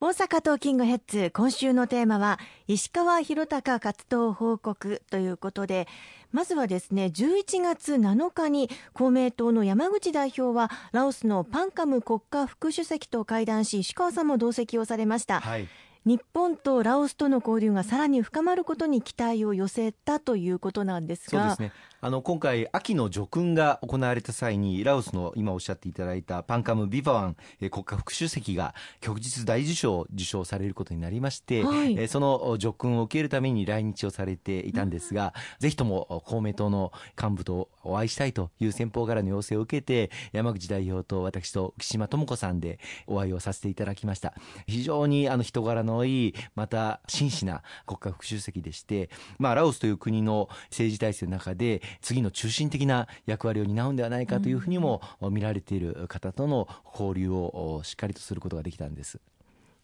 大阪トーキングヘッズ今週のテーマは石川博隆活動報告ということでまずはですね11月7日に公明党の山口代表はラオスのパンカム国家副主席と会談し石川さんも同席をされました、はい、日本とラオスとの交流がさらに深まることに期待を寄せたということなんですが。そうですね。あの今回、秋の叙勲が行われた際に、ラオスの今おっしゃっていただいたパンカム・ビバワン国家副主席が旭日大受賞を受賞されることになりまして、はい、その叙勲を受けるために来日をされていたんですが、うん、ぜひとも公明党の幹部とお会いしたいという先方からの要請を受けて、山口代表と私と岸島智子さんでお会いをさせていただきました。非常にあの人柄のいい、また真摯な国家副主席でして、まあ、ラオスという国の政治体制の中で、次の中心的な役割を担うんではないかというふうにも見られている方との交流をしっかりとすることができたんです。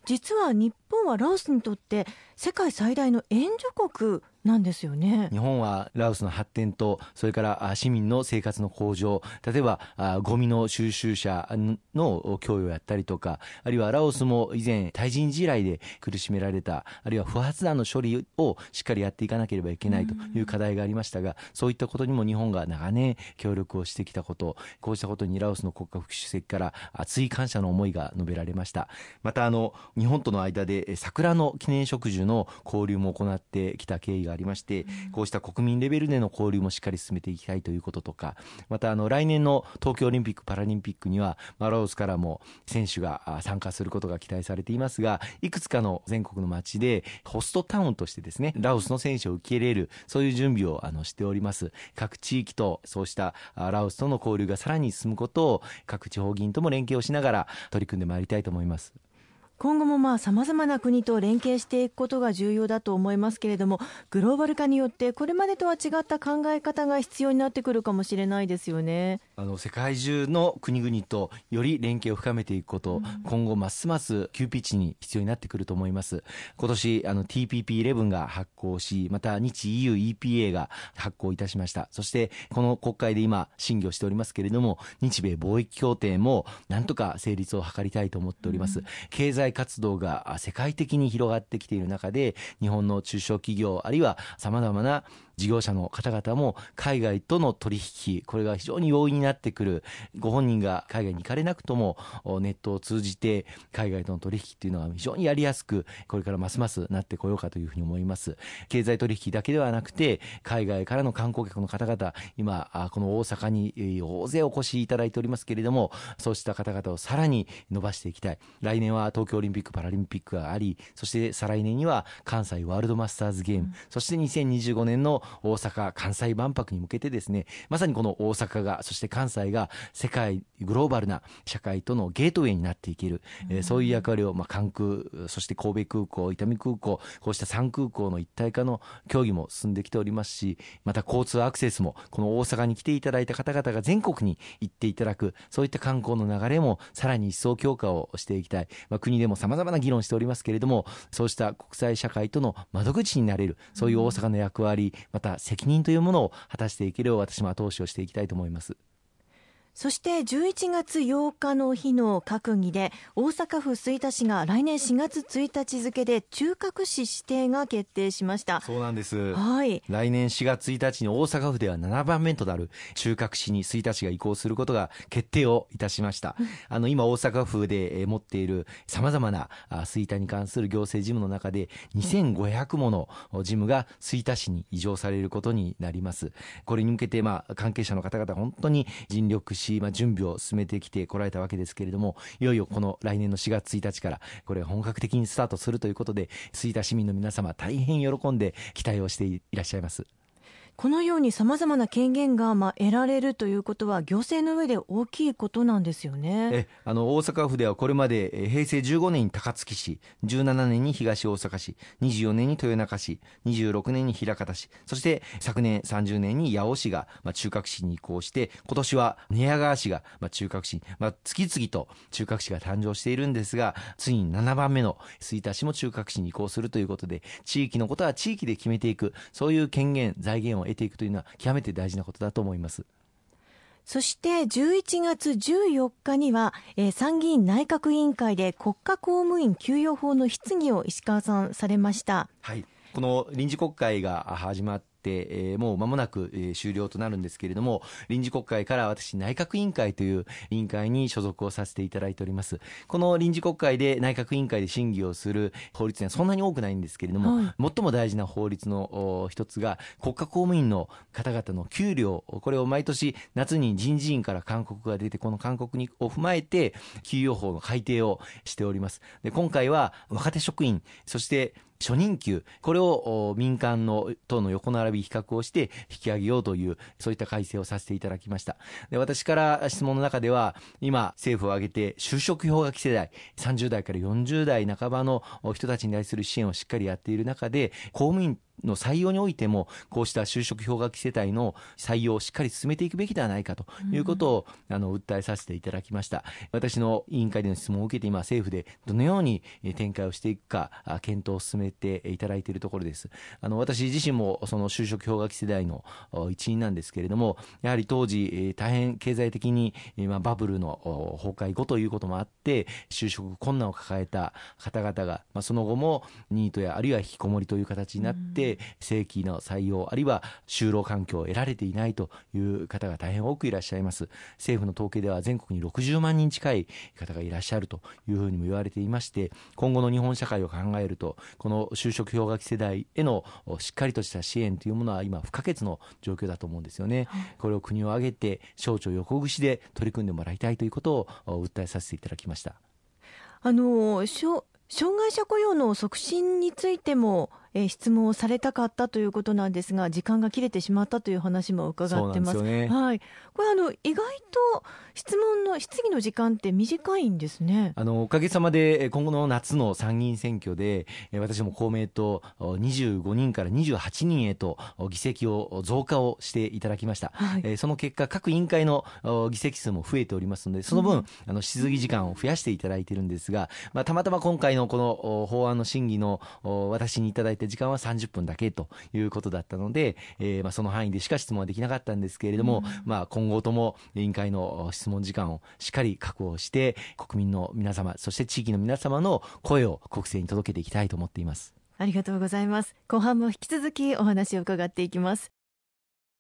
実は日本はラオスにとって世界最大の援助国なんですよね。日本はラオスの発展とそれから市民の生活の向上例えばゴミの収集車の供与をやったりとかあるいはラオスも以前対人地雷で苦しめられたあるいは不発弾の処理をしっかりやっていかなければいけないという課題がありましたがそういったことにも日本が長年協力をしてきたことこうしたことにラオスの国家副主席から熱い感謝の思いが述べられました。またあの日本との間で桜の記念植樹の交流も行ってきた経緯がありまして、こうした国民レベルでの交流もしっかり進めていきたいということとかまたあの来年の東京オリンピック・パラリンピックにはマラオスからも選手が参加することが期待されていますがいくつかの全国の街でホストタウンとしてですねラオスの選手を受け入れるそういう準備をあのしております。各地域とそうしたラオスとの交流がさらに進むことを各地方議員とも連携をしながら取り組んでまいりたいと思います今後もまあ様々な国と連携していくことが重要だと思いますけれどもグローバル化によってこれまでとは違った考え方が必要になってくるかもしれないですよね。あの世界中の国々とより連携を深めていくこと、うん、今後ますます急ピッチに必要になってくると思います。今年あの TPP11 が発行しまた日 EU EPA が発行いたしました。そしてこの国会で今審議をしておりますけれども日米貿易協定もなんとか成立を図りたいと思っております、うん、経済活動が世界的に広がってきている中で日本の中小企業あるいはさまざまな事業者の方々も海外との取引これが非常に容易になってくる。ご本人が海外に行かれなくともネットを通じて海外との取引っていうのは非常にやりやすくこれからますますなってこようかというふうに思います。経済取引だけではなくて海外からの観光客の方々今この大阪に大勢お越しいただいておりますけれどもそうした方々をさらに伸ばしていきたい。来年は東京オリンピック・パラリンピックがありそして再来年には関西ワールドマスターズゲーム、うん、そして2025年の大阪・関西万博に向けてですねまさにこの大阪がそして関西が世界グローバルな社会とのゲートウェイになっていける、うん、えー、そういう役割を、まあ、関空そして神戸空港伊丹空港こうした3空港の一体化の協議も進んできておりますしまた交通アクセスもこの大阪に来ていただいた方々が全国に行っていただくそういった観光の流れもさらに一層強化をしていきたい、まあ、国でもさまざまな議論しておりますけれどもそうした国際社会との窓口になれるそういう大阪の役割また責任というものを果たしていけるよう私も後押しをしていきたいと思います。そして11月8日の日の閣議で大阪府吹田市が来年4月1日付で中核市指定が決定しました。そうなんです、はい、来年4月1日に大阪府では7番目となる中核市に吹田市が移行することが決定をいたしました。あの今大阪府で持っているさまざまな吹田に関する行政事務の中で2500もの事務が吹田市に移譲されることになります。これに向けてまあ関係者の方々本当に尽力しし、まあ、準備を進めてきてこられたわけですけれどもいよいよこの来年の4月1日からこれ本格的にスタートするということで吹田市民の皆様大変喜んで期待をしていらっしゃいます。このようにさまざまな権限がまあ得られるということは行政の上で大きいことなんですよね。えあの大阪府ではこれまで平成15年に高槻市17年に東大阪市24年に豊中市26年に枚方市そして昨年30年に八尾市が、まあ、中核市に移行して今年は寝屋川市が、まあ、中核市、まあ、次々と中核市が誕生しているんですが次に7番目の吹田市も中核市に移行するということで地域のことは地域で決めていくそういう権限財源を得ていくというのは極めて大事なことだと思います。そして11月14日には、えー、参議院内閣委員会で国家公務員給与法の質疑を石川さんされました。はい。この臨時国会が始まっ、えー、もう間もなく、えー、終了となるんですけれども、臨時国会から私、内閣委員会という委員会に所属をさせていただいております。この臨時国会で内閣委員会で審議をする法律にはそんなに多くないんですけれども、はい、最も大事な法律の一つが、国家公務員の方々の給料、これを毎年夏に人事院から勧告が出て、この勧告にを踏まえて、給与法の改定をしております。で今回は若手職員、そして初任給、これを民間の等の横並び比較をして引き上げようという、そういった改正をさせていただきました。で私から質問の中では、今、政府を挙げて就職氷河期世代、30代から40代半ばの人たちに対する支援をしっかりやっている中で、公務員の採用においても、こうした就職氷河期世帯の採用をしっかり進めていくべきではないかということを、うん、あの訴えさせていただきました。私の委員会での質問を受けて、今、政府でどのように展開をしていくか、検討を進めていただいているところです。あの私自身もその就職氷河期世代の一員なんですけれども、やはり当時、大変経済的に、まあ、バブルの崩壊後ということもあって、就職困難を抱えた方々が、まあ、その後もニートやあるいは引きこもりという形になって、うん正規の採用あるいは就労環境を得られていないという方が大変多くいらっしゃいます。政府の統計では全国に60万人近い方がいらっしゃるというふうにも言われていまして今後の日本社会を考えるとこの就職氷河期世代へのしっかりとした支援というものは今不可欠の状況だと思うんですよね、これを国を挙げて省庁横串で取り組んでもらいたいということを訴えさせていただきました。あの障害者雇用の促進についてもえー、質問をされたかったということなんですが時間が切れてしまったという話も伺ってます。すね、はい、これあの意外と質問の質疑の時間って短いんですね。あのおかげさまで今後の夏の参議院選挙で私も公明党25人から28人へと議席を増加をしていただきました。はい、えー、その結果各委員会の議席数も増えておりますのでその分、うん、あの質疑時間を増やしていただいているんですが、まあたまたま今回のこの法案の審議の私にいただいてて時間は30分だけということだったので、えー、まあその範囲でしか質問はできなかったんですけれども、うん、まあ今後とも委員会の質問時間をしっかり確保して国民の皆様そして地域の皆様の声を国政に届けていきたいと思っています。ありがとうございます。後半も引き続きお話を伺っていきます